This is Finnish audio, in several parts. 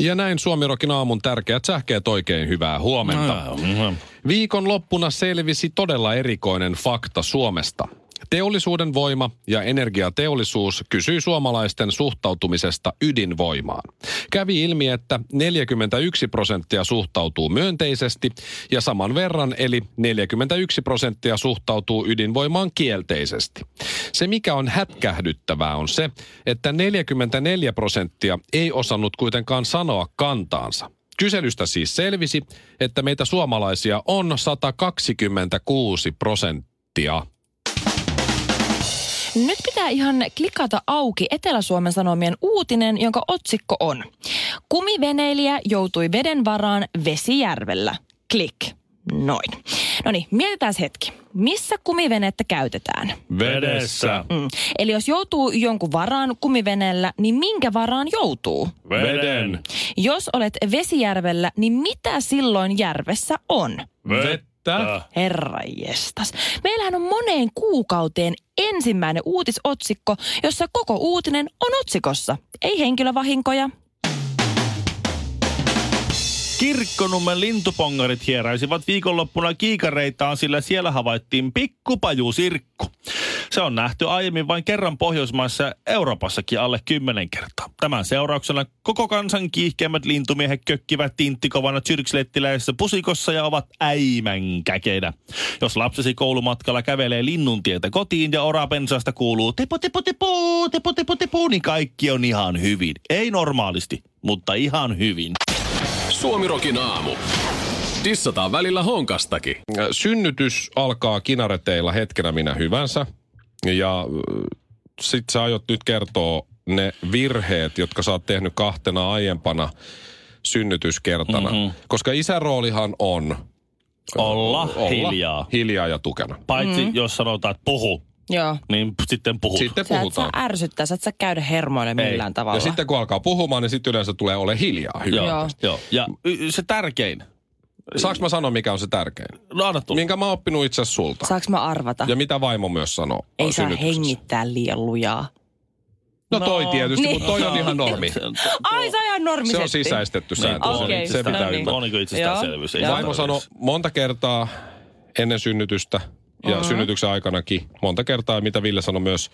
Ja näin Suomirokin aamun tärkeät sähkeet oikein hyvää huomenta. No, Viikon loppuna selvisi todella erikoinen fakta Suomesta. Teollisuuden voima ja energiateollisuus kysyi suomalaisten suhtautumisesta ydinvoimaan. Kävi ilmi, että 41 prosenttia suhtautuu myönteisesti ja saman verran eli 41 prosenttia suhtautuu ydinvoimaan kielteisesti. Se mikä on hätkähdyttävää on se, että 44 prosenttia ei osannut kuitenkaan sanoa kantaansa. Kyselystä siis selvisi, että meitä suomalaisia on 126 prosenttia. Nyt pitää ihan klikata auki Etelä-Suomen Sanomien uutinen, jonka otsikko on Kumiveneilijä joutui veden varaan Vesijärvellä. Klik. Noin. No niin, mietitään hetki. Missä kumivenettä käytetään? Vedessä. Mm. Eli jos joutuu jonkun varaan kumiveneellä, niin minkä varaan joutuu? Veden. Jos olet Vesijärvellä, niin mitä silloin järvessä on? Vettä. Herra jestas. Meillähän on moneen kuukauteen ensimmäinen uutisotsikko, jossa koko uutinen on otsikossa. Ei henkilövahinkoja. Kirkkonummen lintupongarit hieräisivät viikonloppuna kiikareitaan, sillä siellä havaittiin pikkupajusirkku. Se on nähty aiemmin vain kerran Pohjoismaissa ja Euroopassakin alle kymmenen kertaa. Tämän seurauksena koko kansan kiihkeimmät lintumiehet kökkivät tinttikovana tsyrkslettiläisessä pusikossa ja ovat äimän käkeitä. Jos lapsesi koulumatkalla kävelee linnuntietä kotiin ja orapensaasta kuuluu tepo tepo tepo, tepo tepo tepo, niin kaikki on ihan hyvin. Ei normaalisti, mutta ihan hyvin. Suomirokin aamu. Dissataan välillä honkastakin. Synnytys alkaa kinareteilla hetkenä minä hyvänsä. Ja sit sä aiot nyt kertoa ne virheet, jotka sä oot tehnyt kahtena aiempana synnytyskertana. Mm-hmm. Koska isäroolihan on Olla, olla hiljaa. hiljaa ja tukena. Paitsi mm. jos sanotaan, että puhu, Joo. niin p- sitten puhut. Sitten Sä et saa puhutaan. ärsyttää, sä et saa käydä hermoille millään tavalla. Ja sitten kun alkaa puhumaan, niin sitten yleensä tulee ole hiljaa. Hyvä. Joo, Joo. joo. Ja y- se tärkein. Saanko mä sanoa, mikä on se tärkein? No anna tulla. Minkä mä oon oppinut itse sulta. Saanko mä arvata? Ja mitä vaimo myös sanoo Ei saa hengittää liian lujaa. No toi No, tietysti, niin. mutta toi on ihan normi. Se Ai, se on ihan Se normisetti. on sisäistetty sääntö. Niin, se, okei, se pitää no niin. ymmärtää. on niin itsestäänselvyys. Vaimo sanoi monta kertaa ennen synnytystä ja Mhm. synnytyksen aikanakin monta kertaa, mitä Ville sanoi myös,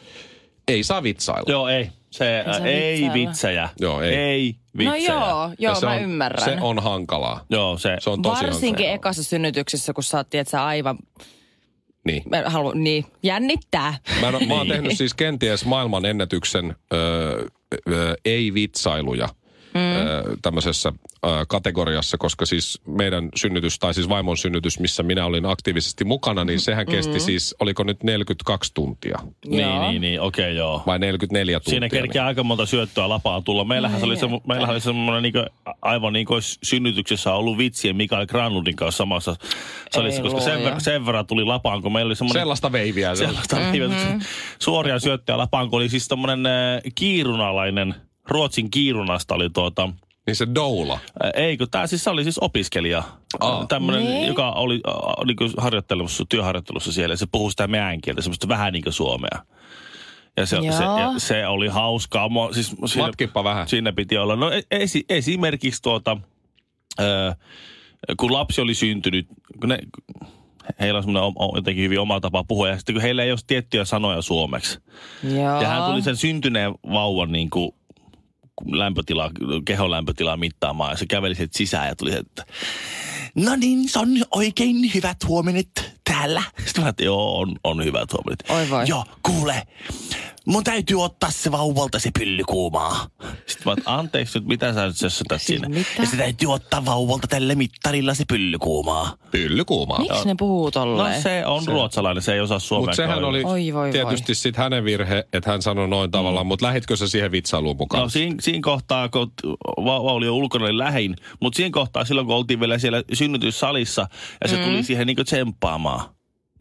ei saa vitsailla. Joo, ei. Se Ei saa ei, vitsailla. vitsejä. Joo, ei. Ei No vitsejä. joo, Ja joo, se mä on, ymmärrän. Se on hankalaa. Joo, se. Se on tosi Varsinkin hankalaa. ekassa synnytyksessä, kun sä oot, tiedät, sä aivan, Niin. mä haluan, niin, jännittää. Mä, mä oon tehnyt siis kenties maailman ennätyksen öö, öö, ei-vitsailuja mm. tämmöisessä kategoriassa, koska siis meidän synnytys, tai siis vaimon synnytys, missä minä olin aktiivisesti mukana, niin sehän kesti siis, oliko nyt 42 tuntia Niin, Joo. niin, niin, okei, joo. vai 44 tuntia? Siinä kerkeää aika monta syöttöä lapaa tulla. Meillähän, se oli, se, meillähän oli semmoinen niin aivan niin kuin synnytyksessä ollut vitsien Mikael Granlundin kanssa samassa salissa, Ei koska sen, ver- sen verran tuli lapaan, kun meillä oli semmoinen... Sellaista veiviä. Se. sellaista mm-hmm. suoria syöttöjä lapaan, kun oli siis tämmöinen äh, kiirunalainen, Ruotsin kiirunasta oli tuota, Niin se doula. ei kun tämä siis oli siis opiskelija, tämmöinen, Niin. joka oli äh, niin kuin harjoittelussa, työharjoittelussa siellä, ja se puhui sitä meidän kieltä, semmoista vähän niin kuin suomea. Ja se, se, ja se oli hauskaa. Mua, siis siinä, Matkippa vähän. Siinä piti olla. No esi, esimerkiksi tuota, ö, kun lapsi oli syntynyt, kun ne, heillä on semmoinen o- o- jotenkin hyvin oma tapa puhua, ja sitten kun heillä ei ole tiettyjä sanoja suomeksi. Joo. Ja hän tuli sen syntyneen vauvan niin kuin lämpötila, kehon lämpötilaa mittaamaan, ja se käveli sieltä sisään ja tuli, että no niin, se on oikein hyvät huomenet täällä. Sitten mä että joo, on, on hyvät huomenet. Oi voi. Joo, kuule, mun täytyy ottaa se vauvalta se pyllykuumaa. Sitten mä oon, anteeksi nyt, mitä sä nyt sössötät Siis sinne? mitä? Ja se täytyy ottaa vauvalta tälle mittarilla se pyllykuumaa. Pylly kuumaa. Miksi ne puhuu No tolleen? se on se. ruotsalainen, se ei osaa suomea. Mutta sehän oli Oi, voi, tietysti sitten hänen virhe, että hän sanoi noin tavallaan, mutta lähitkö sä siihen vitsailuun mukaan? No siinä, siinä kohtaa, kun vauva oli jo ulkona oli lähin, mutta siinä kohtaa silloin, kun oltiin vielä siellä synnytyssalissa ja se mm. tuli siihen niinku tsemppaamaan.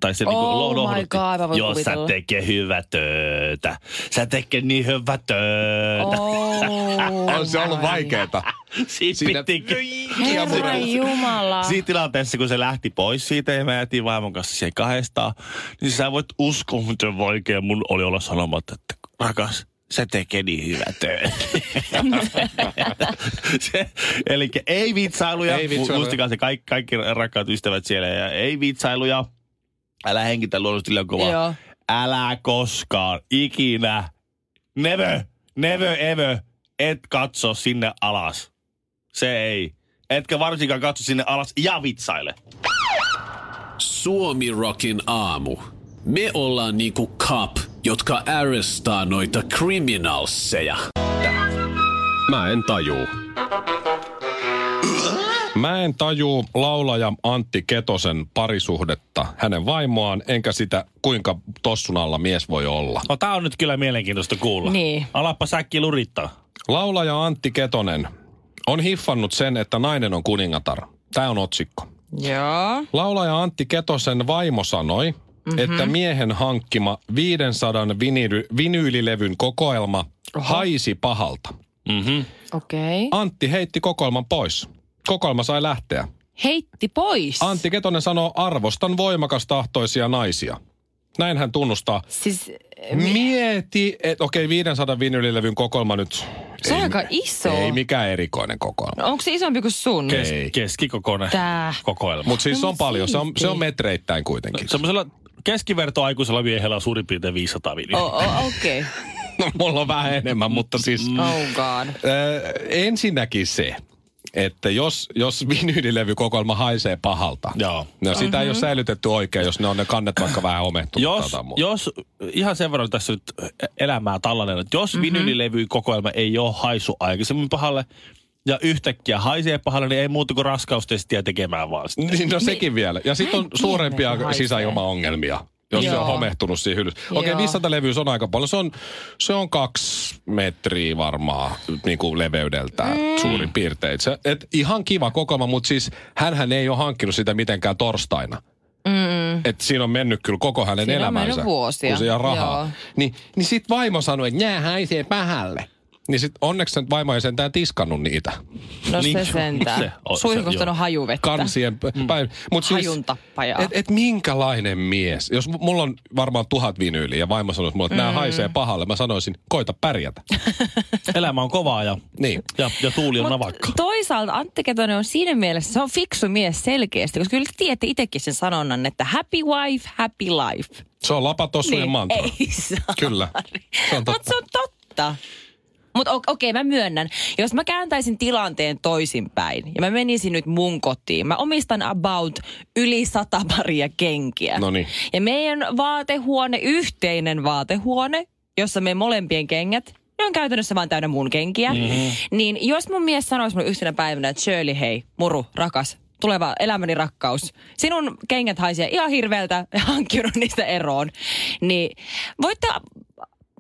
Tai se niinku Oh my lohdutti. God, mä voin Jos sä tekee hyvä töötä. Sä tekee niin hyvä töötä. Oh, on se ollut my. vaikeeta. Siinä, Siinä- piti... Herra Jumala. Siinä tilanteessa, kun se lähti pois siitä ja me jäätiin vaimon kanssa siihen kahdestaan, niin sä voit uskoa, miten vaikea mun oli olla sanomatta, että rakas, se tekee niin hyvä se, eli ei vitsailuja. Ei vitsailuja. Muistakaa se kaikki, kaikki rakkaat ystävät siellä. Ja ei vitsailuja. Älä henkitä luonnollisesti liian kovaa. Joo. Älä koskaan, ikinä, never, never ever, et katso sinne alas. Se ei. Etkä varsinkaan katso sinne alas ja vitsaile. Suomi Rockin aamu. Me ollaan niinku cop, jotka arrestaa noita criminalseja. Mä en tajuu. Mä en tajuu laulaja Antti Ketosen parisuhdetta hänen vaimoaan, enkä sitä kuinka tossun alla mies voi olla. No tää on nyt kyllä mielenkiintoista kuulla. Niin. Alappa säkki lurittaa. Laulaja Antti Ketonen on hiffannut sen, että nainen on kuningatar. Tämä on otsikko. Joo. Laulaja Antti Ketosen vaimo sanoi, mm-hmm. että miehen hankkima 500 vinyly, vinyylilevyn kokoelma Oho. haisi pahalta. Mm-hmm. Okei. Okay. Antti heitti kokoelman pois. Kokoelma sai lähteä. Heitti pois. Antti Ketonen sanoo, arvostan voimakastahtoisia naisia. Näin hän tunnustaa. Siis Mieti, että okei, 500 vinyylilevyn kokoelma nyt. se on ei, aika iso. Ei mikään erikoinen kokoelma. No, onko se isompi kuin sun? Kes- Ei. Keskikokoinen Tää. kokoelma. Mutta siis No, se on paljon. Se on, se on metreittäin kuitenkin. Semmoisella keskivertoaikuisella miehellä on suurin piirtein 500 viiniä. Oh, oh, okei. Okay. No, mulla on vähän enemmän, mutta siis... Oh god. Äh, ensinnäkin se, että jos, jos vinyylilevykokoelma haisee pahalta, Joo. no sitä Mhm. ei ole säilytetty oikein, jos ne on ne kannet vaikka vähän omehtunut. tai Jos, jos, ihan sen verran tässä nyt elämää tallanen, että jos Mhm. mm-hmm. vinylilevy kokoelma ei ole haisu aikaisemmin pahalle, ja yhtäkkiä haisee pahalle, niin ei muuta kuin raskaustestiä tekemään vaan sitä. Niin, no sekin vielä. Ja sitten on suurempia sisäilmaongelmia, jos se on Joo. homehtunut siihen hyllyssä. Okei, Joo. 500 levyä se on aika paljon. Se on, se on kaksi metriä varmaan niin kuin leveydeltään mm. suurin piirtein. Se, et ihan kiva kokoelma, mutta siis hänhän ei ole hankkinut sitä mitenkään torstaina. Mm. Et siinä on mennyt kyllä koko hänen Siinä on elämänsä. mennyt vuosia, Kun se rahaa. joo. Niin, niin sit vaimo sanoi, että nää haisee pähälle. Niin sit onneksi sen vaimo ei sentään tiskannut niitä No Niin, se sentään. se on- hajuvettä. kansien Mm. päin. Mut siis, et, et minkälainen mies, jos mulla on varmaan tuhat vinyyliä ja vaimo sanoisi mulle, että nämä haisee pahalle, mä sanoisin, koita pärjätä. Elämä on kovaa ja, Niin. ja, ja tuuli on navakka. toisaalta Antti Ketonen on siinä mielessä, se on fiksu mies selkeästi, koska kyllä te tiedätte itsekin sen sanonnan, että happy wife, happy life. Se on lapatossujen niin, mantra. ei saa. Kyllä, se on totta. Mutta se on totta. Mutta okei, okay, mä myönnän. Jos mä kääntäisin tilanteen toisinpäin ja mä menisin nyt mun kotiin. Mä omistan about yli sata paria kenkiä. Noniin. Ja meidän vaatehuone, yhteinen vaatehuone, jossa me molempien kengät, ne on käytännössä vaan täynnä mun kenkiä. Mm-hmm. Niin jos mun mies sanoisi mulle yhtenä päivänä, että Shirley, hei, muru, rakas, tuleva elämäni rakkaus. Sinun kengät haisee ihan hirveältä ja hankkiudun niistä eroon. Niin voitte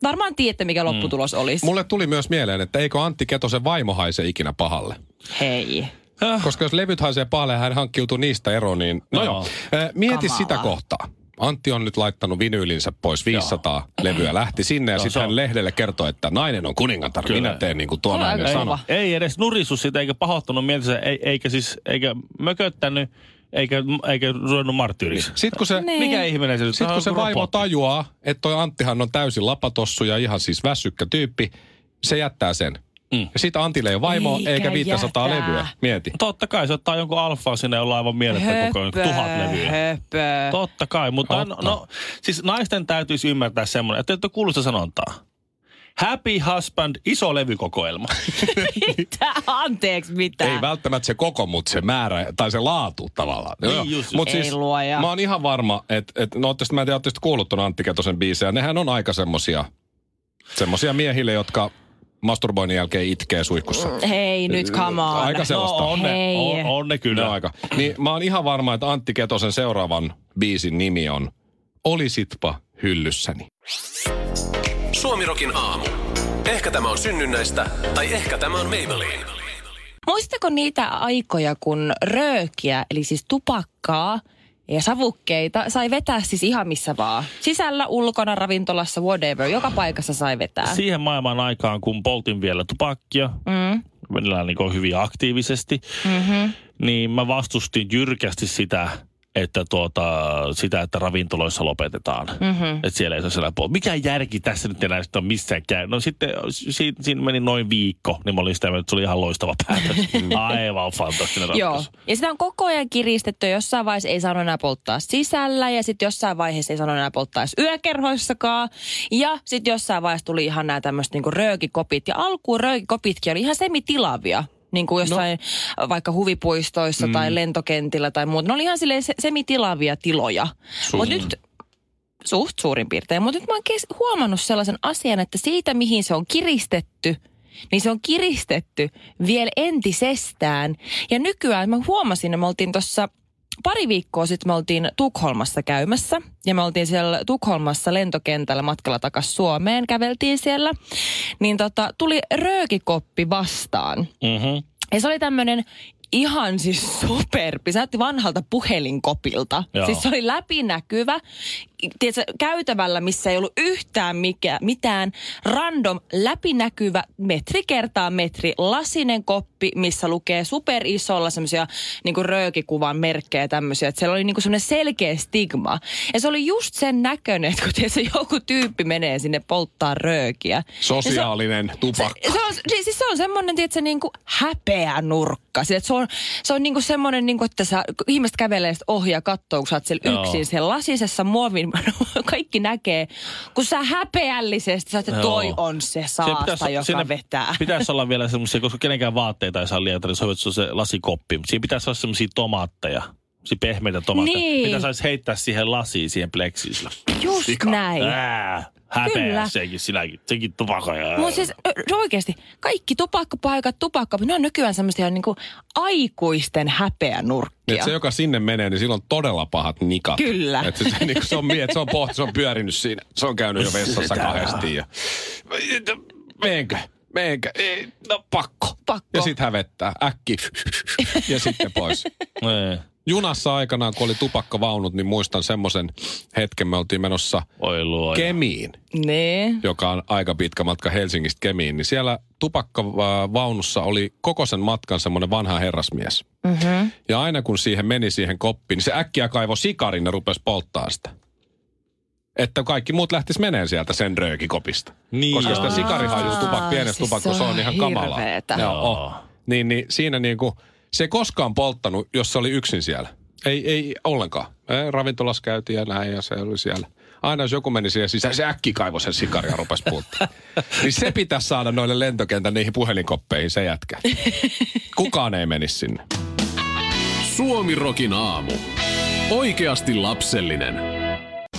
varmaan tiedätte, mikä lopputulos olisi. Mulle tuli myös mieleen, että eikö Antti Ketosen vaimo haise ikinä pahalle. Hei. Koska jos levyt haisee pahalle ja hän hankkiutuu niistä eroon, niin no, No joo. joo. Äh, Mieti Kamala. sitä kohtaa. Antti on nyt laittanut vinyylinsä pois 500 levyä, lähti sinne ja Joo, sitten hän on- lehdelle kertoi, että nainen on kuningatar, Kyllä. minä teen niin kuin tuo nainen kova. Ei edes nurissu sitä eikä pahoittanut mielensä, ei, eikä siis, eikä mököttänyt, eikä, eikä ruvennut marttyyriksi. Sitten kun se, Niin. Mikä ihminen se nyt sit on kun se kuin vaimo robotti. tajuaa, että toi Anttihan on täysin lapatossu ja ihan siis väsykkä tyyppi, se jättää sen. Mm. Ja sitten Antille ei ole vaimo Eikä eikä 500 jätä. levyä. Mieti. Totta kai se ottaa jonkun alfaan sinne, jolla on aivan mielettä koko ajan, tuhat levyä. höpö. Totta kai, mutta no, Totta. no, siis naisten täytyisi ymmärtää semmoinen, että ette kuulu sitä sanontaa. Happy husband, iso levykokoelma. Mitä? Anteeksi, mitä? Ei välttämättä se koko, mutta se määrä tai se laatu tavallaan. Niin Joo. just, just. Mut Ei siis, luoja. Mä oon ihan varma, että et, no ootte, mä en tiedä, ootte kuullut ton Antti Ketosen biisejä. Nehän on aika semmosia Semmoisia miehille, jotka masturboinnin jälkeen itkee suihkussa. Hei nyt, come on. Aika sellaista. No, on, ne, Hei. on, on ne kyllä. Ne aika. Niin mä oon ihan varma, että Antti Ketosen seuraavan biisin nimi on Olisitpa hyllyssäni. Suomirokin aamu. Ehkä tämä on synnynnäistä, tai ehkä tämä on Maybelline. Muistatko niitä aikoja, kun röökiä, eli siis tupakkaa ja savukkeita sai vetää siis ihan missä vaan? Sisällä, ulkona, ravintolassa, whatever. Joka paikassa sai vetää. Siihen maailman aikaan, kun poltin vielä tupakkia, Mm. niin hyvin aktiivisesti, Mm-hmm. niin mä vastustin jyrkästi sitä, että tuota, sitä, että ravintoloissa lopetetaan. Mm-hmm. Että siellä ei saa puolella. Mikä järki tässä nyt enää sitten on missään käy? No sitten si- siinä meni noin viikko, niin mä olin sitä että se oli ihan loistava päätös. Aivan fantastinen ratkaisu. Joo. Ja sitä on koko ajan kiristetty. Jossain vaiheessa ei saanut enää polttaa sisällä ja sitten jossain vaiheessa ei saanut enää polttaa edes yökerhoissakaan. Ja sitten jossain vaiheessa tuli ihan nämä tämmöiset niinku röökikopit. Ja alkuun röökikopitkin oli ihan semitilavia. Niin kuin jossain no. vaikka huvipuistoissa mm. tai lentokentillä tai muuta. Ne oli ihan silleen se, semitilavia tiloja. Mutta nyt suht suurin piirtein. Mutta nyt mä oon kes- huomannut sellaisen asian, että siitä mihin se on kiristetty, niin se on kiristetty vielä entisestään. Ja nykyään mä huomasin, että me oltiin tuossa pari viikkoa sitten me oltiin Tukholmassa käymässä. Ja me oltiin siellä Tukholmassa lentokentällä matkalla takaisin Suomeen, käveltiin siellä. Niin tota, tuli röökikoppi vastaan. Mm-hmm. Ja se oli tämmöinen ihan siis superpi. Se näytti vanhalta puhelinkopilta. Joo. Siis se oli läpinäkyvä. Tiedätkö, käytävällä, missä ei ollut yhtään mikä, mitään random läpinäkyvä metri kertaa metri lasinen koppi, missä lukee superisolla semmoisia niinku röökikuvan merkkejä tämmöisiä. Että siellä oli niinku semmoinen selkeä stigma. Ja se oli just sen näköinen, että kun tiedätkö, joku tyyppi menee sinne polttaa röökiä. Sosiaalinen tupakka. Se on, siis siis se on semmoinen, tiedätkö, niin kuin häpeä nurkka. Se, se on, se on niin kuin semmoinen, niin kuin, että sä, ihmiset kävelee ja katsoo, kun sä oot siellä yksin siellä lasisessa muovin, kaikki näkee. Kun sä häpeällisesti, sä että toi on se saasta, joka siinä vetää. Pitäisi olla vielä semmoisia, koska kenenkään vaatteita ei saa lietää, niin se on se lasikoppi. Siinä pitäisi olla semmoisia tomaatteja. Semmoisia pehmeitä tomaatteja. Niin. Mitä saisi heittää siihen lasiin, siihen pleksiin. Just näin. Ää, häpeä Kyllä. sekin, sinäkin. Sekin tupakka. ja- Mutta siis oikeasti, kaikki tupakkapaikat, tupakka, ne on nykyään semmoisia niin kuin aikuisten häpeänurkkia. Et se, joka sinne menee, niin silloin on todella pahat nikat. Kyllä. Et se, se, niin se on, mie- se on pohti, se on pyörinyt siinä. Se on käynyt jo vessassa kahdesti. Ja... Meenkö? Meenkö? Ei, no pakko. Pakko. Ja sitten hävettää. Äkki. ja sitten pois. Niin. Junassa aikanaan, kun oli tupakkavaunut, niin muistan semmoisen hetken. Me oltiin menossa Oi luoja. Kemiin, Nee. joka on aika pitkä matka Helsingistä Kemiin. Niin siellä tupakkavaunussa oli koko sen matkan semmoinen vanha herrasmies. Mm-hmm. Ja aina kun siihen meni siihen koppiin, niin se äkkiä kaivo sikarin ja rupesi polttaa sitä. Että kaikki muut lähtis meneen sieltä sen röökikopista. Niin Koska sitä joo. sikarihaju tupak, pienestä siis tupakko, se se on on ihan kamalaa. hirveetä. Joo. Niin, niin siinä niinku, se ei koskaan polttanut, jos se oli yksin siellä. Ei, ei ollenkaan. Ei, ravintolassa käytiin ja näin ja se oli siellä. Aina jos joku meni siihen sisään, se äkki kaivoi sen sikarin ja rupesi polttaa. niin se pitäisi saada noille lentokentän niihin puhelinkoppeihin se jätkä. Kukaan ei menisi sinne. Suomirokin aamu. Oikeasti lapsellinen.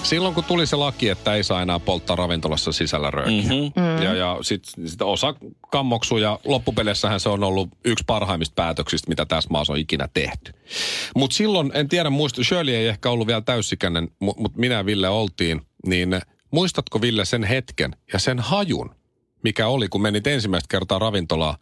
Silloin kun tuli se laki, että ei saa enää polttaa ravintolassa sisällä röökiä. Mm-hmm. Ja, ja sitten sit osa kammoksu ja loppupeleissähän se on ollut yksi parhaimmista päätöksistä, mitä tässä maassa on ikinä tehty. Mutta silloin, en tiedä muista, Shirley ei ehkä ollut vielä täysikäinen, mutta mut minä ja Ville oltiin, niin muistatko Ville sen hetken ja sen hajun, mikä oli, kun menit ensimmäistä kertaa ravintolaa,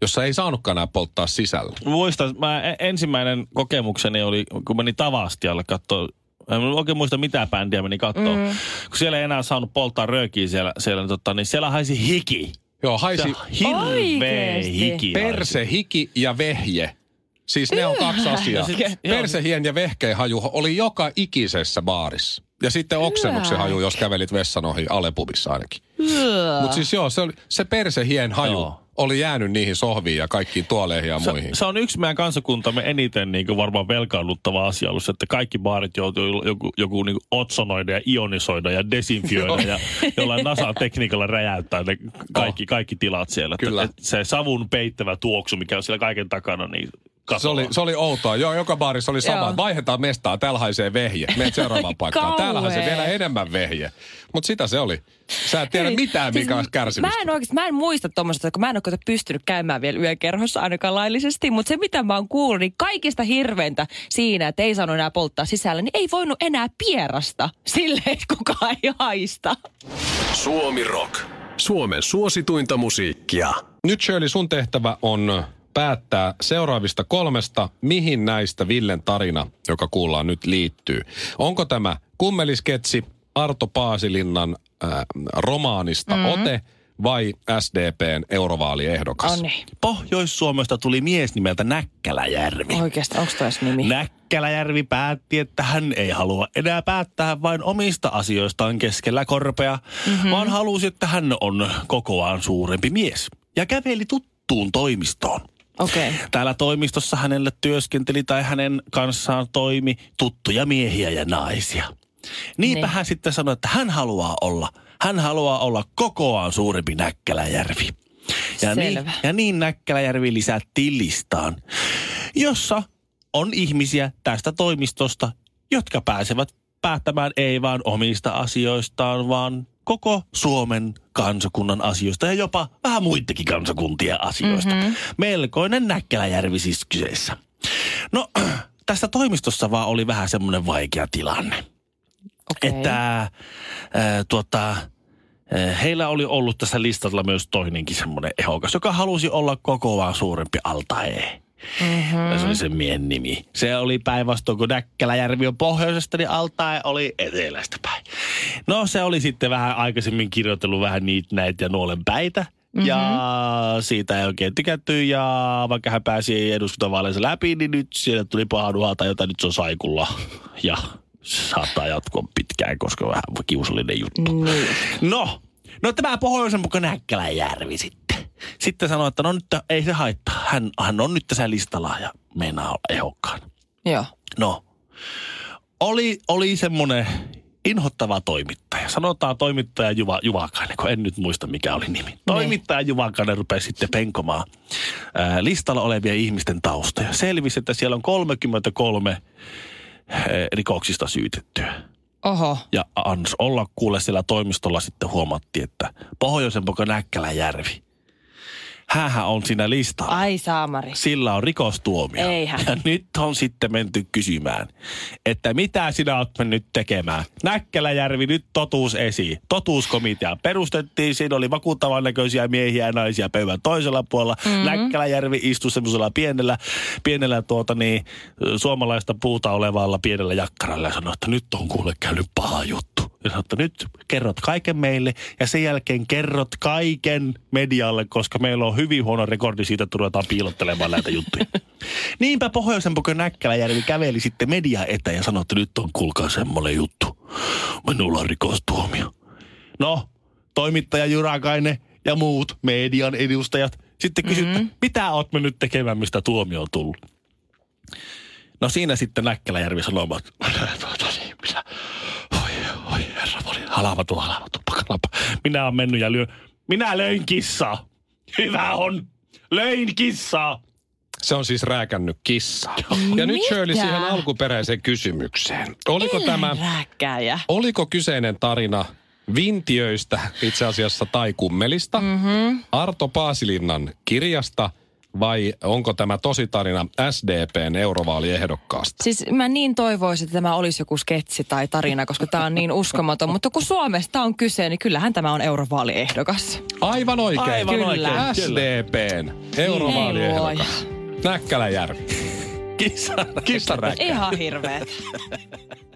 jossa ei saanutkaan enää polttaa sisällä? Muistan, mä e- ensimmäinen kokemukseni oli, kun meni Tavastialle katsoa en oikein muista mitä bändiä meni katsoa. Mm. Kun siellä ei enää saanut polttaa röökiä siellä, siellä niin, tota, niin siellä haisi hiki. Joo, haisi hirveä Oikeesti? hiki. perse, hiki ja vehje. Siis ne on kaksi asiaa. Sit- Persehien ja vehkeen haju oli joka ikisessä baarissa. Ja sitten oksennuksen haju, jos kävelit vessan ohi Alepubissa ainakin. Mutta siis joo, se, oli, se persehien haju Joo. Oli jäänyt niihin sohviin ja kaikkiin tuoleihin ja Se, muihin. se on yksi meidän kansakuntamme eniten niin kuin varmaan velkaannuttava asia ollut että kaikki baarit joutuu joku, joku niin kuin otsonoida ja ionisoida ja desinfioida ja jollain NASA-tekniikalla räjäyttää ne kaikki, kaikki tilat siellä. Että- Kyllä. että se savun peittävä tuoksu, mikä on siellä kaiken takana, niin Se oli, se oli outoa. Joo, joka baarissa oli sama. Joo. Vaihdetaan mestaa, täällä haisee vehje. Menet seuraavaan paikkaan. Täällä haisee vielä enemmän vehje. Mutta sitä se oli. Sä et tiedä Ei, mitään, siis mikä olisi kärsimistä. Mä en oikeasti, mä en muista tuommoista, kun mä en ole pystynyt käymään vielä yökerhossa ainakaan laillisesti, mutta se mitä mä oon kuullut, niin kaikista hirveintä siinä, että ei saanut enää polttaa sisällä, niin ei voinut enää pierasta silleen, että kukaan ei haista. Suomi Rock. Suomen suosituinta musiikkia. Nyt Shirley, sun tehtävä on päättää seuraavista kolmesta, mihin näistä Villen tarina, joka kuullaan nyt, liittyy. Onko tämä kummelisketsi Arto Paasilinnan äh, romaanista mm-hmm. Ote vai SDPn eurovaaliehdokas? Oh niin. Pohjois-Suomesta tuli mies nimeltä Näkkäläjärvi. Oikeastaan, onko toi edes nimi? Näkkäläjärvi päätti, että hän ei halua enää päättää vain omista asioistaan keskellä korpea, mm-hmm. vaan halusi, että hän on kokoaan suurempi mies. Ja käveli tuttuun toimistoon. Okay. Täällä toimistossa hänelle työskenteli tai hänen kanssaan toimi tuttuja miehiä ja naisia. Niinpä Niin. hän sitten sanoi, että hän haluaa olla, hän haluaa olla kokoaan suurempi Näkkäläjärvi. Ja niin, Selvä. ja niin Näkkäläjärvi lisättiin listaan, jossa on ihmisiä tästä toimistosta, jotka pääsevät päättämään ei vaan omista asioistaan, vaan koko Suomen kansakunnan asioista ja jopa vähän muitakin kansakuntien asioista. Mm-hmm. Melkoinen Näkkäläjärvi siis kyseessä. No, tässä toimistossa vaan oli vähän semmoinen vaikea tilanne. Okei. Että ää, tuota, heillä oli ollut tässä listalla myös toinenkin semmoinen ehokas, joka halusi olla kokoaan suurempi altae. Mm-hmm. Se oli sen miehen nimi. Se oli päinvastoin, kun Näkkäläjärvi on pohjoisesta, niin Altae oli etelästä päin. No se oli sitten vähän aikaisemmin kirjoitellut vähän niitä näitä ja nuolen päitä. Mm-hmm. Ja siitä ei oikein tykätty ja vaikka hän pääsi eduskuntavaaleissa läpi, niin nyt siellä tuli pahanuhalta, jota nyt se on saikulla. Ja se saattaa jatkua pitkään, koska vähän kiusallinen juttu. Niin. No, no tämä pohjoisen mukaan Näkkäläjärvi sitten. Sitten sanoi, että no nyt ei se haittaa. Hän, hän on nyt tässä listalla ja meinaa olla ehokkaana. Joo. No, oli, oli semmoinen inhottava toimittaja. Sanotaan toimittaja Juva, Juvakainen, kun en nyt muista mikä oli nimi. Toimittaja Juvakainen rupesi sitten penkomaan ää, listalla olevien ihmisten taustoja. Selvisi, että siellä on 33 ää, rikoksista syytettyä. Oho. Ja ans olla kuule siellä toimistolla sitten huomattiin, että pohjoisen poka Näkkäläjärvi. Hänhän on siinä listalla. Ai saamari. Sillä on rikostuomio. Eihän. Ja nyt on sitten menty kysymään, että mitä sinä oot mennyt tekemään. Näkkäläjärvi, nyt totuus esiin. Totuuskomitea perustettiin, siinä oli vakuuttavan näköisiä miehiä ja naisia pöydän toisella puolella. Mm-hmm. Näkkäläjärvi istui semmoisella pienellä, pienellä tuota niin, suomalaista puuta olevalla pienellä jakkaralla ja sanoi, että nyt on kuule käynyt paha juttu. Ja sanoi, että nyt kerrot kaiken meille ja sen jälkeen kerrot kaiken medialle, koska meillä on hyvin huono rekordi siitä, että ruvetaan piilottelemaan näitä juttuja. Niinpä pohjoisen poika Näkkäläjärvi käveli sitten media eteen ja sanoi, että nyt on kuulkaa semmoinen juttu. Minulla on rikostuomio. No, toimittaja Jurakainen ja muut median edustajat sitten kysyivät, mm-hmm. mitä oot mennyt tekemään, mistä tuomio on tullut. No siinä sitten Näkkäläjärvi sanoi, että tuota niin, minä, oi, oi herra, oli halavatu, halavatu, pakalapa. Minä olen mennyt ja lyö, minä löin kissaa. Hyvä on, löin kissaa. Se on siis rääkännyt kissaa. Ja nyt? Shirley siihen alkuperäiseen kysymykseen. Oliko tämä, Eläinrääkkääjä. oliko kyseinen tarina Vintiöistä itse asiassa tai Kummelista, mm-hmm. Arto Paasilinnan kirjasta vai onko tämä tosi tarina SDPn eurovaaliehdokkaasta? Siis mä niin toivoisin, että tämä olisi joku sketsi tai tarina, koska tämä on niin uskomaton. Mutta kun Suomesta on kyse, niin kyllähän tämä on eurovaaliehdokas. Aivan oikein. Aivan Kyllä. oikein. Kyllä. SDPn eurovaaliehdokas. Näkkäläjärvi. Kissa. Kissanräkkä. Ihan hirveet.